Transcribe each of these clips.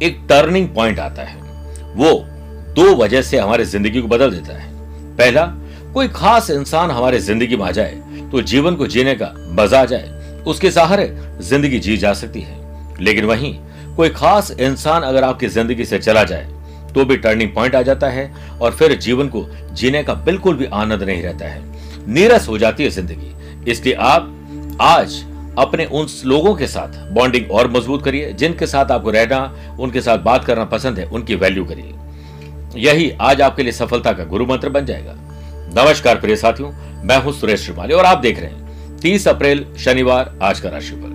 एक turning point आता है। वो दो वजह से हमारी ज़िंदगी को बदल देता है। पहला, कोई खास इंसान हमारे ज़िंदगी में आ जाए तो जीवन को जीने का मज़ा आ जाए, उसके सहारे ज़िंदगी जी जा सकती है। लेकिन वहीं, कोई खास इंसान अगर आपकी ज़िंदगी से चला जाए तो भी टर्निंग पॉइंट आ जाता है और फिर जीवन को जीने का बिल्कुल भी आनंद नहीं रहता है। नीरस हो जाती है ज़िंदगी। इसलिए आप आज अपने उन लोगों के साथ बॉन्डिंग और मज़बूत करिए, जिनके साथ आपको रहना, उनके साथ बात करना पसंद है, उनकी वैल्यू करिए। यही आज आपके लिए सफलता का गुरु मंत्र बन जाएगा। नमस्कार प्रिय साथियों, मैं हूँ सुरेश श्रीमाली और आप देख रहे हैं तीस अप्रैल, शनिवार, आज का राशिफल।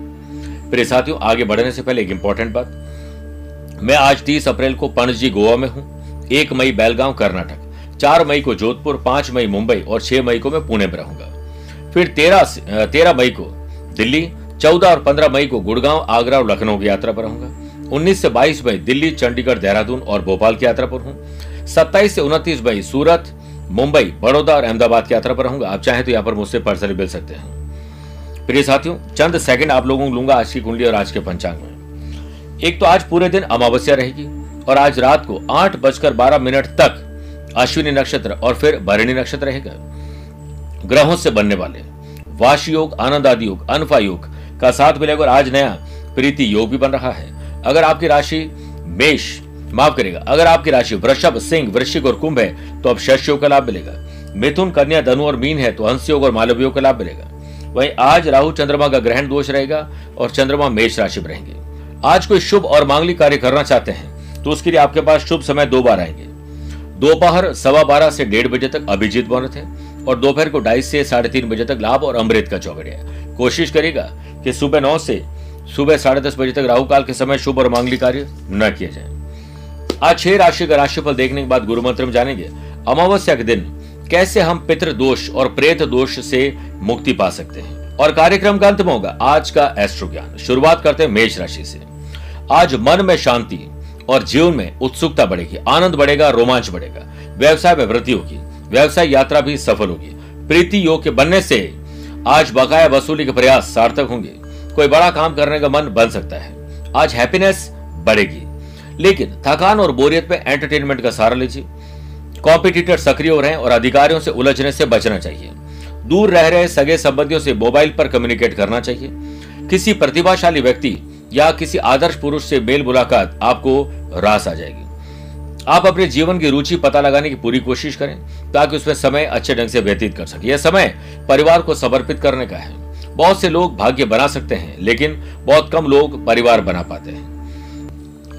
प्रिय साथियों, आगे बढ़ने से पहले एक इंपॉर्टेंट बात। मैं आज तीस अप्रैल को पणजी गोवा में हूँ। एक मई बेलगांव, कर्नाटक। चार मई को जोधपुर, पाँच मई मुंबई और छह मई को मैं पुणे में रहूँगा। फिर तेरह तेरह मई को दिल्ली, चौदह और पंद्रह मई को गुड़गांव, आगरा और लखनऊ की यात्रा पर रहूँगा। उन्नीस से बाईस मई दिल्ली, चंडीगढ़, देहरादून और भोपाल की यात्रा पर हूँ। सत्ताईस से उनतीस मई सूरत, मुंबई, बड़ौदा और अहमदाबाद की यात्रा पर रहूँगा। आप चाहें तो यहाँ पर मुझसे पर्सनली मिल सकते हैं। प्रिय साथियों, चंद सेकंड आप लोगों को लूँगा आज की कुंडली और आज के पंचांग में। एक तो आज पूरे दिन अमावस्या रहेगी और आज रात को आठ बजकर बारह मिनट तक अश्विनी नक्षत्र और फिर भरणी नक्षत्र रहेगा। ग्रहों से बनने वाले वाश योग, आनंद आदि योग, अनफा योग का साथ मिलेगा और आज नया प्रीति योग भी बन रहा है। अगर आपकी राशि मेष, माफ़ करेगा अगर आपकी राशि वृषभ, सिंह, वृश्चिक और कुंभ है तो अब शश योग का लाभ मिलेगा। मिथुन, कन्या, धनु और मीन है तो हंस योग और मालव योग का लाभ मिलेगा। वहीं आज राहु, चंद्रमा का ग्रहण दोष रहेगा और चंद्रमा मेष राशि में रहेंगे। आज कोई शुभ और मांगलिक कार्य करना चाहते हैं तो उसके लिए आपके पास शुभ समय दो बार आएँगे। दोपहर सवा बारह से डेढ़ बजे तक अभिजीत मुहूर्त है और दोपहर को ढाई से साढ़े तीन बजे तक लाभ और अमृत का चौगड़िया कोशिश करेगा कि सुबह नौ से सुबह साढ़े दस बजे तक राहु काल के समय शुभ और मांगलिक कार्य न किया जाए। आज छह राशि का राशिफल देखने के बाद गुरु मंत्र में जानेंगे, अमावस्या के दिन कैसे हम पितृ दोष और प्रेत दोष से मुक्ति पा सकते हैं। और कार्यक्रम का अंत में होगा आज का एस्ट्रो ज्ञान। शुरुआत करते हैं मेष राशि से। आज मन में शांति और जीवन में उत्सुकता बढ़ेगी, आनंद बढ़ेगा, रोमांच बढ़ेगा, व्यवसाय में वृद्धि होगी। व्यवसाय यात्रा भी सफल होगी। प्रीति योग के बनने से आज बकाया वसूली के प्रयास सार्थक होंगे। कोई बड़ा काम करने का मन बन सकता है। आज हैप्पीनेस बढ़ेगी। लेकिन थकान और बोरियत में एंटरटेनमेंट का सहारा लीजिए। कॉम्पिटिटर सक्रिय हो रहे हैं और अधिकारियों से उलझने से बचना चाहिए। दूर रह रहे सगे संबंधियों से मोबाइल पर कम्युनिकेट करना चाहिए। किसी प्रतिभाशाली व्यक्ति या किसी आदर्श पुरुष से मेल मुलाकात आपको रास आ जाएगी। आप अपने जीवन की रुचि पता लगाने की पूरी कोशिश करें, ताकि उसमें समय अच्छे ढंग से व्यतीत कर सके। यह समय परिवार को समर्पित करने का है। बहुत से लोग भाग्य बना सकते हैं, लेकिन बहुत कम लोग परिवार बना पाते हैं।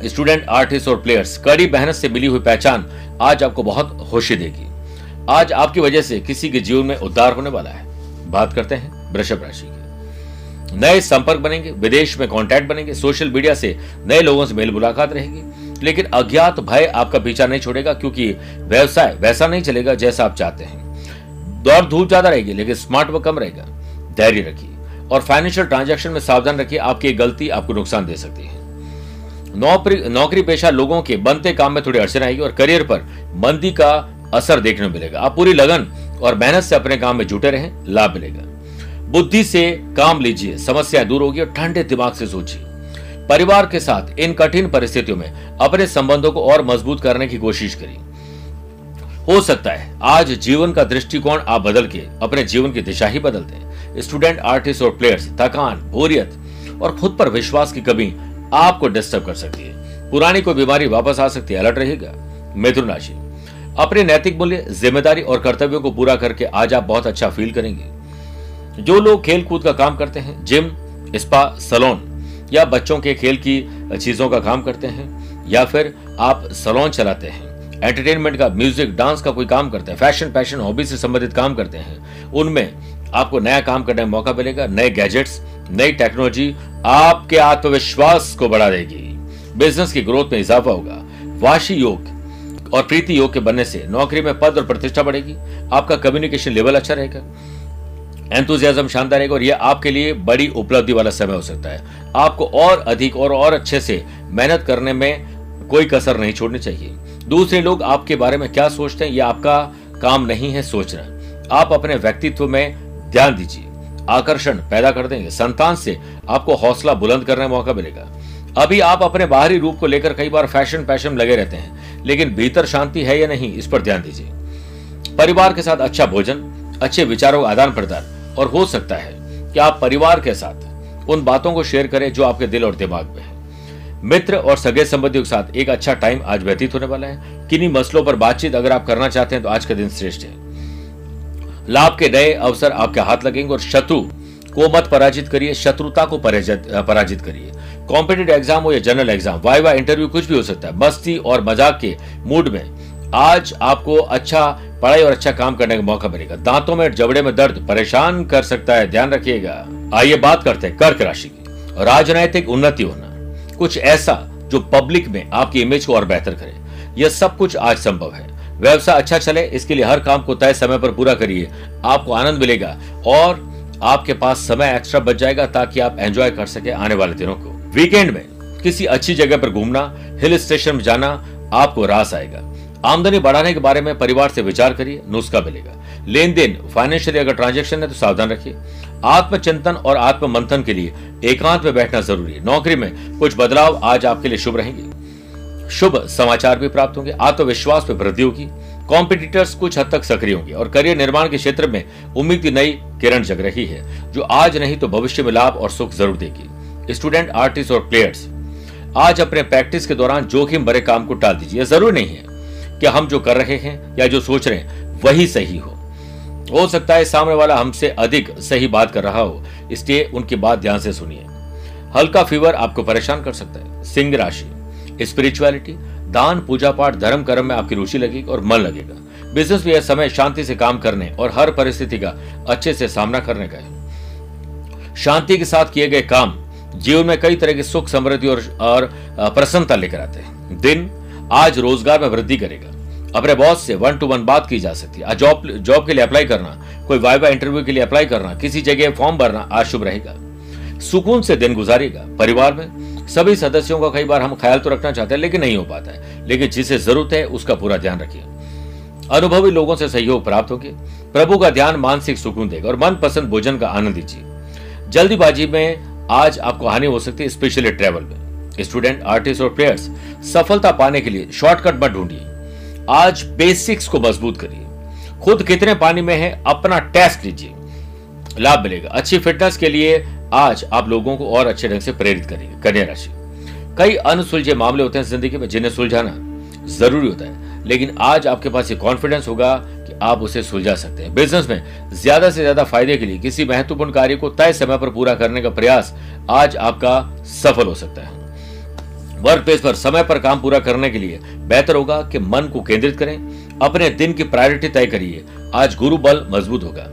स्टूडेंट, आर्टिस्ट और प्लेयर्स, कड़ी मेहनत से मिली हुई पहचान आज आपको बहुत खुशी देगी। आज आपकी वजह से किसी के जीवन में उद्धार होने वाला है। बात करते हैं वृषभ राशि की। नए संपर्क बनेंगे, विदेश में कांटेक्ट बनेंगे सोशल मीडिया से नए लोगों से मेल मुलाकात रहेगी। लेकिन अज्ञात भय आपका पीछा नहीं छोड़ेगा, क्योंकि व्यवसाय वैसा नहीं चलेगा जैसा आप चाहते हैं। दौड़ धूप ज़्यादा रहेगी, लेकिन स्मार्ट वर्क कम रहेगा। धैर्य रखिए और फाइनेंशियल ट्रांजैक्शन में सावधान रखिए, आपकी गलती आपको नुकसान दे सकती है। नौकरी नौकरी पेशा लोगों के बनते काम में थोड़ी अड़चन आएगी और करियर पर मंदी का असर देखने को मिलेगा। आप पूरी लगन और मेहनत से अपने काम में जुटे रहें, लाभ मिलेगा। बुद्धि से काम लीजिए समस्या दूर होगी और ठंडे दिमाग से सोचिए। परिवार के साथ इन कठिन परिस्थितियों में अपने संबंधों को और मज़बूत करने की कोशिश करिए हो सकता है आज जीवन का दृष्टिकोण आप बदल के अपने जीवन की दिशा ही बदल दें स्टूडेंट, आर्टिस्ट और प्लेयर्स, थकान, बोरियत और खुद पर विश्वास की कमी आपको डिस्टर्ब कर सकती है। पुरानी कोई बीमारी वापस आ सकती है। अलर्ट रहेगा मिथुन राशि। अपने नैतिक मूल्य, ज़िम्मेदारी और कर्तव्यों को पूरा करके आज आप बहुत अच्छा फील करेंगे। जो लोग खेल कूद का काम करते हैं जिम स्पा सलोन या बच्चों के खेल की चीज़ों का काम करते हैं, या फिर आप सलोन चलाते हैं, एंटरटेनमेंट का, म्यूज़िक, डांस का कोई काम करते हैं, फ़ैशन, पैशन, हॉबी से संबंधित काम करते हैं, उनमें आपको नया काम करने का मौका मिलेगा, नए गैजेट्स, नई टेक्नोलॉजी आपके आत्मविश्वास को बढ़ा देगी। बिज़नेस की ग्रोथ में इजाफा होगा। वाशी योग और प्रीति योग के बनने से नौकरी में पद और प्रतिष्ठा बढ़ेगी। आपका कम्युनिकेशन लेवल अच्छा रहेगा। एंथुजियाज्म शानदार रहेगा और यह आपके लिए बड़ी उपलब्धि वाला समय हो सकता है। आपको और अधिक और और अच्छे से मेहनत करने में कोई कसर नहीं छोड़नी चाहिए। दूसरे लोग आपके बारे में क्या सोचते हैं यह आपका काम नहीं है सोचना। आप अपने व्यक्तित्व में ध्यान दीजिए। आकर्षण पैदा कर देंगे। संतान से आपको हौसला बुलंद करने का मौका मिलेगा। अभी आप अपने बाहरी रूप को लेकर कई बार फ़ैशन, पैशन लगे रहते हैं, लेकिन भीतर शांति है या नहीं, इस पर ध्यान दीजिए। परिवार के साथ अच्छा भोजन, अच्छे विचारों का आदान प्रदान और हो सकता है कि आप परिवार के साथ उन बातों को शेयर करें जो आपके दिल और दिमाग में है। मित्र और सगे संबंधियों के साथ एक अच्छा टाइम आज व्यतीत होने वाला है। किन्हीं मसलों पर बातचीत अगर आप करना चाहते हैं तो आज का दिन श्रेष्ठ है। लाभ के नए अवसर आपके हाथ लगेंगे और शत्रु को मत पराजित करिए, शत्रुता को पराजित करिए। कॉम्पिटेटिव एग्ज़ाम हो या general exam Y Y interview कुछ भी हो सकता है। मस्ती और मज़ाक के मूड में आज आपको अच्छा पढ़ाई और अच्छा काम करने का मौका मिलेगा। दांतों में जबड़े में दर्द परेशान कर सकता है। ध्यान रखिएगा। आइए बात करते हैं कर्क राशि की। राजनैतिक उन्नति होना। कुछ ऐसा जो पब्लिक में आपकी इमेज को और बेहतर करे। यह सब कुछ आज संभव है। व्यवसाय अच्छा चले, इसके लिए हर काम को तय समय पर पूरा करिए। आपको आनंद मिलेगा और आपके पास समय एक्स्ट्रा बच जाएगा ताकि आप एंजॉय कर सके आने वाले दिनों को। वीकेंड में किसी अच्छी जगह पर घूमना हिल स्टेशन में जाना आपको रास आएगा। आमदनी बढ़ाने के बारे में परिवार से विचार करिए, नुस्खा मिलेगा। लेन देन फाइनेंशियली अगर ट्रांजेक्शन है तो सावधान रखिए। आत्मचिंतन और आत्म मंथन के लिए एकांत में बैठना ज़रूरी है। नौकरी में कुछ बदलाव आज आपके लिए शुभ रहेंगे। शुभ समाचार भी प्राप्त होंगे। आत्मविश्वास में वृद्धि होगी। कॉम्पिटिटर्स कुछ हद तक सक्रिय होंगे और करियर निर्माण के क्षेत्र में उम्मीद की नई किरण जग रही है, जो आज नहीं तो भविष्य में लाभ और सुख ज़रूर देगी। स्टूडेंट आर्टिस्ट और प्लेयर्स आज अपने प्रैक्टिस के दौरान जोखिम भरे काम को टाल दीजिए। ज़रूरी नहीं है कि हम जो कर रहे हैं या जो सोच रहे हैं वही सही हो। हो सकता है सामने वाला हमसे अधिक सही बात कर रहा हो इसलिए उनकी बात ध्यान से सुनिए। हल्का फीवर आपको परेशान कर सकता है। सिंह राशि स्पिरिचुअलिटी दान पूजा पाठ धर्म कर्म में आपकी रुचि लगेगी और मन लगेगा। बिज़नेस में यह समय शांति से काम करने और हर परिस्थिति का अच्छे से सामना करने का है। शांति के साथ किए गए काम जीवन में कई तरह की सुख समृद्धि और, और प्रसन्नता लेकर आते हैं। दिन आज रोज़गार में वृद्धि करेगा। अपने बॉस से वन टू वन बात की जा सकती है। जॉब जॉब के लिए अप्लाई करना, कोई वाइवा इंटरव्यू के लिए अप्लाई करना, किसी जगह फॉर्म भरना, आज शुभ रहेगा। सुकून से दिन गुजारेगा, परिवार में सभी सदस्यों का कई बार हम ख्याल तो रखना चाहते हैं, लेकिन नहीं हो पाता है। लेकिन जिसे ज़रूरत है, उसका पूरा ध्यान रखिए। अनुभवी लोगों से सहयोग प्राप्त होगी। प्रभु का ध्यान मानसिक सुकून देगा और मनपसंद भोजन का आनंद लीजिए जल्दीबाजी में आज आपको हानि हो सकती है स्पेशली ट्रेवल में। स्टूडेंट आर्टिस्ट और प्लेयर्स सफलता पाने के लिए शॉर्टकट मत ढूंढिए। आज बेसिक्स को मज़बूत करिए। खुद कितने पानी में है, अपना टेस्ट लीजिए। लाभ मिलेगा। अच्छी फिटनेस के लिए आज आप लोगों को और अच्छे ढंग से प्रेरित करेंगे, कन्या राशि। कई अनसुलझे मामले होते हैं ज़िंदगी में जिन्हें सुलझाना ज़रूरी होता है। लेकिन आज आपके पास ये कॉन्फिडेंस होगा कि आप उसे सुलझा सकते हैं। बिज़नेस में ज़्यादा से ज़्यादा फ़ायदे के लिए किसी महत्वपूर्ण कार्य को तय समय पर पूरा करने का प्रयास आज आपका सफल हो सकता है। वर्क प्लेस पर, समय पर काम पूरा करने के लिए बेहतर होगा कि मन को केंद्रित करें, अपने दिन की प्रायोरिटी तय करिए। आज गुरु बल मज़बूत होगा।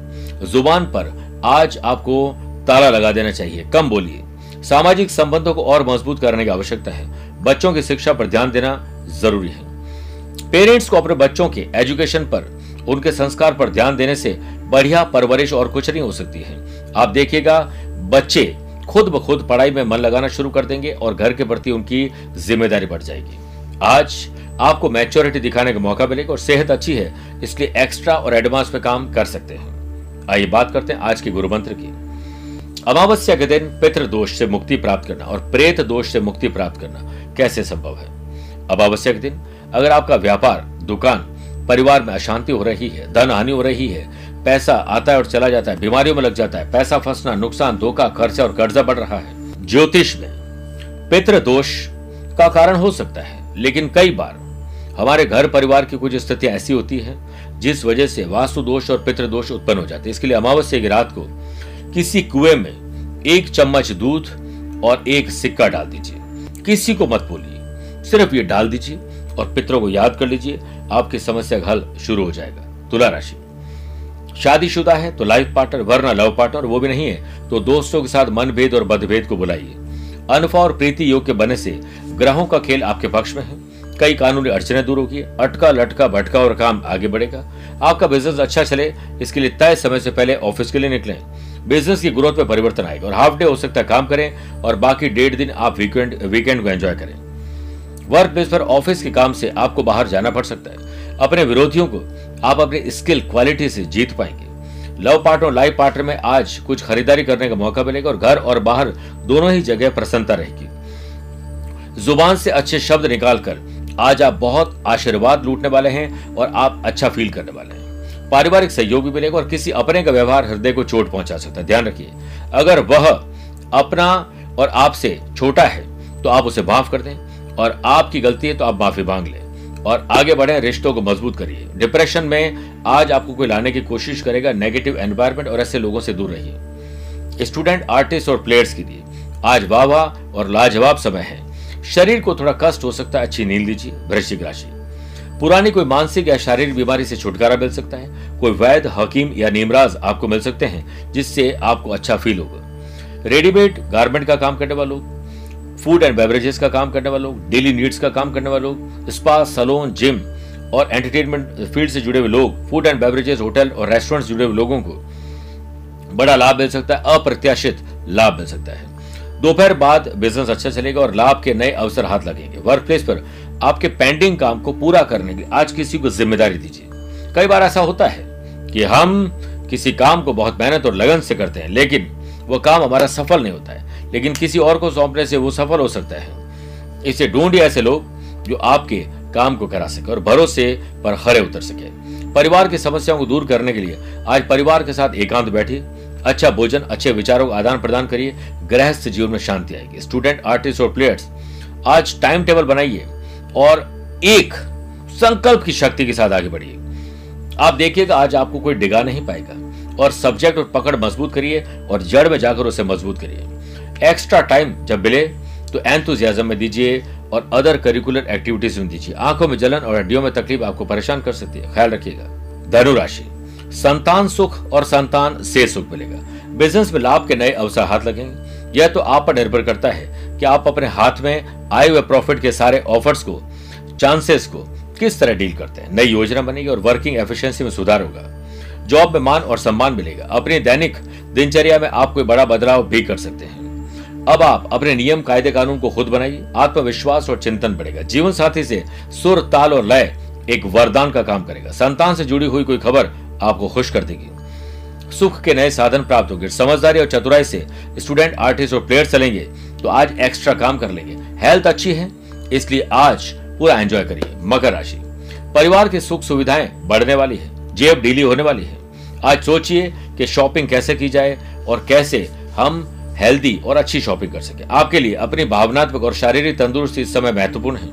ज़ुबान पर आज आपको ताला लगा देना चाहिए, कम बोलिए। सामाजिक संबंधों को और मज़बूत करने की आवश्यकता है। बच्चों की शिक्षा पर ध्यान देना ज़रूरी है। पेरेंट्स को अपने बच्चों के एजुकेशन पर, उनके संस्कार पर ध्यान देने से बढ़िया परवरिश और कुछ नहीं हो सकती है। आप देखिएगा, बच्चे खुद ब खुद पढ़ाई में मन लगाना शुरू कर देंगे और घर के प्रति उनकी ज़िम्मेदारी बढ़ जाएगी। आज आपको मैच्योरिटी दिखाने का मौका मिलेगा और सेहत अच्छी है, इसलिए एक्स्ट्रा और एडवांस में काम कर सकते हैं। आइए बात करते हैं आज के गुरु मंत्र की। अमावस्या के दिन पितृ दोष से मुक्ति प्राप्त करना और प्रेत दोष से मुक्ति प्राप्त करना कैसे संभव है? अमावस्या के दिन अगर आपका व्यापार, दुकान, परिवार में अशांति हो रही है धन हानि हो रही है पैसा आता है और चला जाता है, बीमारियों में लग जाता है, पैसा फंसना, नुकसान, धोखा, खर्चा और कर्जा बढ़ रहा है। ज्योतिष में पितृ दोष का कारण हो सकता है, लेकिन कई बार हमारे घर परिवार की कुछ स्थितियाँ ऐसी होती है, जिस वजह से वास्तु दोष और पितृ दोष उत्पन्न हो जाते हैं। इसके लिए अमावस्या की रात को किसी कुएँ में एक चम्मच दूध और एक सिक्का डाल दीजिए। किसी को मत बोलिए, सिर्फ़ ये डाल दीजिए और पितरों को याद कर लीजिए, आपकी समस्या का हल शुरू हो जाएगा। तुला राशि। शादीशुदा है तो लाइफ पार्टनर, वरना लव पार्टनर, वो भी नहीं है। तो दोस्तों के साथ मनभेद और मतभेद को बुलाइए। अनफा और प्रीति योग के बने से ग्रहों का खेल आपके पक्ष में है। कई कानूनी अड़चने दूर होगी। अटका, लटका, भटका और काम आगे बढ़ेगा। आपका बिज़नेस अच्छा चले, इसके लिए तय समय से पहले ऑफ़िस के लिए निकलें। बिज़नेस की ग्रोथ में परिवर्तन आएगा और हाफ़ डे हो सकता है काम करें और बाकी डेढ़ दिन आप वीकेंड वीकेंड को एंजॉय करें। वर्क प्लेस पर ऑफ़िस के काम से आपको बाहर जाना पड़ सकता है। अपने विरोधियों को आप अपने स्किल, क्वालिटी से जीत पाएँगे। लव पार्टनर और लाइफ पार्टनर में आज कुछ खरीदारी करने का मौका मिलेगा और घर और बाहर दोनों ही जगह प्रसन्नता रहेगी। ज़ुबान से अच्छे शब्द निकालकर आज आप बहुत आशीर्वाद लूटने वाले हैं और आप अच्छा फील करने वाले हैं। पारिवारिक सहयोग भी मिलेगा और किसी अपने का व्यवहार हृदय को चोट पहुँचा सकता है। ध्यान रखिए, अगर वह अपना और आपसे छोटा है तो आप उसे माफ़ कर दें और आपकी गलती है तो आप माफ़ी मांग लें। और आगे बढ़े रिश्तों को मज़बूत करिए। डिप्रेशन में आज आपको कोई लाने की कोशिश करेगा नेगेटिव एनवायरमेंट और ऐसे लोगों से दूर रहिए। स्टूडेंट आर्टिस्ट और प्लेयर्स के लिए आज वाह वाह और लाजवाब समय है। शरीर को थोड़ा कष्ट हो सकता है, अच्छी नींद लीजिए, वृश्चिक राशि। पुरानी कोई मानसिक या शारीरिक बीमारी से छुटकारा मिल सकता है। कोई वैध, हकीम या नीमराज आपको मिल सकते हैं, जिससे आपको अच्छा फील होगा। रेडीमेड गारमेंट का काम करने वालों फ़ूड एंड बेवरेजेस का काम करने वालों, डेली नीड्स का काम करने वालों, स्पा, सलोन, जिम और एंटरटेनमेंट फ़ील्ड से जुड़े हुए लोग, फ़ूड एंड बेवरेजेस, होटल और रेस्टोरेंट जुड़े हुए लोगों को बड़ा लाभ मिल सकता है, अप्रत्याशित लाभ मिल सकता है। दोपहर बाद बिज़नेस अच्छा चलेगा और लाभ के नए अवसर हाथ लगेंगे। वर्क प्लेस पर आपके पेंडिंग काम को पूरा करने के लिए आज किसी को ज़िम्मेदारी दीजिए। कई बार ऐसा होता है कि हम किसी काम को बहुत मेहनत और लगन से करते हैं, लेकिन वो काम हमारा सफल नहीं होता है। लेकिन किसी और को सौंपने से वो सफल हो सकता है। इसे ढूंढिए ऐसे लोग जो आपके काम को करा सके और भरोसे पर खरे उतर सके। परिवार की समस्याओं को दूर करने के लिए आज परिवार के साथ एकांत बैठिए। अच्छा भोजन, अच्छे विचारों का आदान प्रदान करिए। गृहस्थ जीवन में शांति आएगी। स्टूडेंट आर्टिस्ट और प्लेयर्स आज टाइम टेबल बनाइए और एक संकल्प की शक्ति के साथ आगे बढ़िए। आप देखिएगा आज आपको कोई डिगा नहीं पाएगा और सब्जेक्ट और पकड़ मज़बूत करिए और जड़ में जाकर उसे मज़बूत करिए। एक्स्ट्रा टाइम जब मिले तो एंथुजियाज्म में दीजिए और अदर करिकुलर एक्टिविटीज़ में दीजिए। आँखों में जलन और हड्डियों में तकलीफ़ आपको परेशान कर सकती है। ख्याल रखिएगा। धनु राशि संतान सुख और संतान से सुख मिलेगा। बिज़नेस में लाभ के नए अवसर हाथ लगेंगे। यह तो आप पर निर्भर करता है कि आप अपने हाथ में आए हुए प्रॉफिट के सारे ऑफर्स को चांसेस को किस तरह डील करते हैं। नई योजना बनेगी और वर्किंग एफिशिएंसी में सुधार होगा। जॉब में मान और सम्मान मिलेगा। अपनी दैनिक दिनचर्या में आप कोई बड़ा बदलाव भी कर सकते हैं। अब आप अपने नियम, कायदे, कानून को खुद बनाइए। आत्मविश्वास और चिंतन बढ़ेगा। जीवन साथी से सुर, ताल और लय एक वरदान का काम करेगा। संतान से जुड़ी हुई कोई खबर आपको खुश कर देगी। सुख के नए साधन प्राप्त होंगे। समझदारी और चतुराई से स्टूडेंट आर्टिस्ट और प्लेयर चलेंगे। तो आज एक्स्ट्रा काम कर लेंगे। हेल्थ अच्छी है, इसलिए आज पूरा एंजॉय करिए। मकर राशि। परिवार की सुख सुविधाएँ बढ़ने वाली है। जेब ढीली होने वाली है। आज सोचिए कि शॉपिंग कैसे की जाए और कैसे हम हेल्दी और अच्छी शॉपिंग कर सके। आपके लिए अपनी भावनात्मक और शारीरिक तंदुरुस्ती इस समय महत्वपूर्ण है।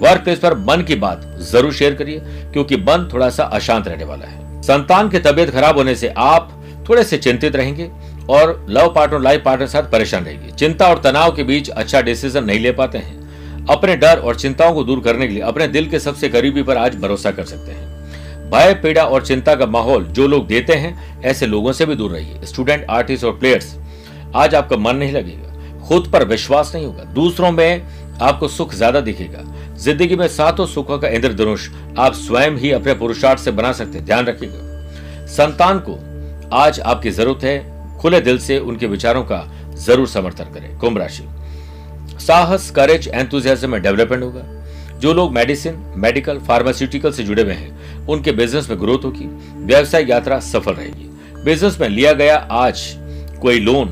वर्क प्लेस पर मन की बात ज़रूर शेयर करिए, क्योंकि मन थोड़ा सा अशांत रहने वाला है। संतान की तबियत खराब होने से आप थोड़े से चिंतित रहेंगे और लव पार्टनर लाइफ पार्टनर साथ परेशान रहेंगे चिंता और तनाव के बीच अच्छा डिसीज़न नहीं ले पाते हैं। अपने डर और चिंताओं को दूर करने के लिए अपने दिल के सबसे करीबी पर आज भरोसा कर सकते हैं। भय, पीड़ा और चिंता का माहौल जो लोग देते हैं, ऐसे लोगों से भी दूर रहिए। स्टूडेंट आर्टिस्ट और प्लेयर्स आज आपका मन नहीं लगेगा, खुद पर विश्वास नहीं होगा, दूसरों में आपको सुख ज़्यादा दिखेगा। ज़िंदगी में सातों सुखों का इंद्रधनुष आप स्वयं ही अपने पुरुषार्थ से बना सकते ध्यान रखिएगा। संतान को आज आपकी ज़रूरत है, खुले दिल से उनके विचारों का ज़रूर समर्थन करें, कुंभ राशि साहस करेज एंथुजियाज्म में डेवलपमेंट होगा। जो लोग मेडिसिन मेडिकल फार्मास्यूटिकल से जुड़े हुए हैं, उनके बिज़नेस में ग्रोथ होगी, व्यवसाय यात्रा सफल रहेगी। बिज़नेस में लिया गया आज कोई लोन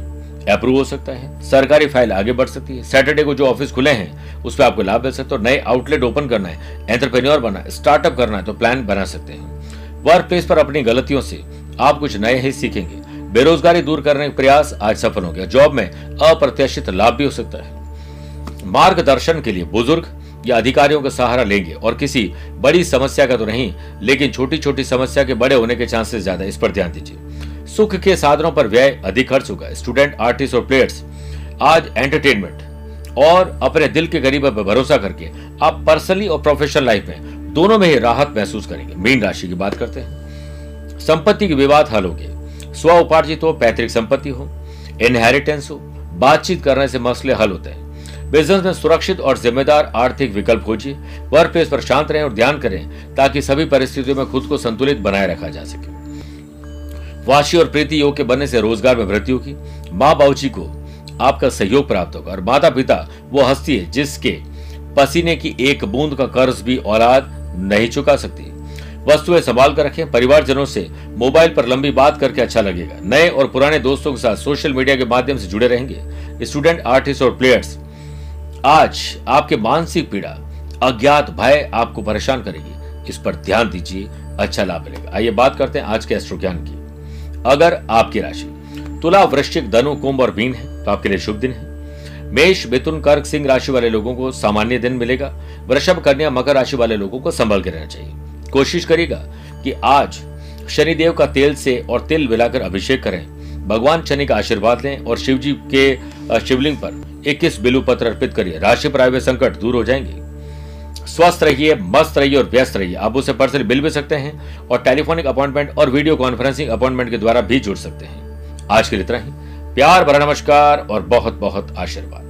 अप्रूव हो सकता है। सरकारी फ़ाइल आगे बढ़ सकती है। सैटरडे को जो ऑफ़िस खुले हैं, उस पर आपको लाभ मिल सकता है और नए आउटलेट ओपन करना है एंटरप्रेन्योर बनना है स्टार्टअप करना है तो प्लान बना सकते हैं। वर्क प्लेस पर अपनी गलतियों से आप कुछ नए ही सीखेंगे। बेरोजगारी दूर करने का प्रयास आज सफल हो गया। जॉब में अप्रत्याशित लाभ भी हो सकता है। मार्गदर्शन के लिए बुज़ुर्ग या अधिकारियों का सहारा लेंगे और किसी बड़ी समस्या का तो नहीं, लेकिन छोटी छोटी समस्या के बड़े होने के चांसेस ज़्यादा इस पर ध्यान दीजिए। सुख के साधनों पर व्यय अधिक खर्च होगा स्टूडेंट आर्टिस्ट और प्लेयर्स आज एंटरटेनमेंट और अपने दिल के गरीब पर भरोसा करके आप पर्सनली और प्रोफेशनल लाइफ में दोनों में ही राहत महसूस करेंगे। मीन राशि की बात करते हैं। संपत्ति के विवाद हल होंगे स्व उपार्जित हो, पैतृक संपत्ति हो इनहेरिटेंस हो, बातचीत करने से मसले हल होते हैं। बिज़नेस में सुरक्षित और जिम्मेदार आर्थिक विकल्प खोजिए। वर्क प्लेस पर शांत रहें और ध्यान करें ताकि सभी परिस्थितियों में खुद को संतुलित बनाए रखा जा सके। वाशी और प्रीति योग के बनने से रोज़गार में वृद्धि होगी। माँ बाबूजी को आपका सहयोग प्राप्त होगा और माता पिता वो हस्ती है जिसके पसीने की एक बूंद का कर्ज भी औलाद नहीं चुका सकती। वस्तुएँ संभाल कर रखें, परिवारजनों से मोबाइल पर लंबी बात करके अच्छा लगेगा। नए और पुराने दोस्तों के साथ सोशल मीडिया के माध्यम से जुड़े रहेंगे। स्टूडेंट, आर्टिस्ट और प्लेयर्स, आज आपके मानसिक पीड़ा, अज्ञात भय आपको परेशान करेगी। इस पर ध्यान दीजिए अच्छा लाभ मिलेगा। आइए बात करते हैं आज के अष्ट्रो ज्ञान की। अगर आपकी राशि तुला, वृश्चिक, धनु, कुंभ और मीन है तो आपके लिए शुभ दिन है। मेष, मिथुन, कर्क, सिंह राशि वाले लोगों को सामान्य दिन मिलेगा। वृषभ, कन्या, मकर राशि वाले लोगों को संभल के रहना चाहिए। कोशिश करेगा कि आज शनिदेव का तेल से और तिल मिलाकर अभिषेक करें। भगवान शनि का आशीर्वाद लें और शिव जी के शिवलिंग पर इक्कीस बिलु पत्र अर्पित करिए। राशि प्राइवेट संकट दूर हो जाएँगे। स्वस्थ रहिए, मस्त रहिए और व्यस्त रहिए। आप उसे पर्सनली मिल भी सकते हैं और टेलीफोनिक अपॉइंटमेंट और वीडियो कॉन्फ्रेंसिंग अपॉइंटमेंट के द्वारा भी जुड़ सकते हैं। आज के लिए इतना ही। प्यार भरा नमस्कार और बहुत बहुत आशीर्वाद।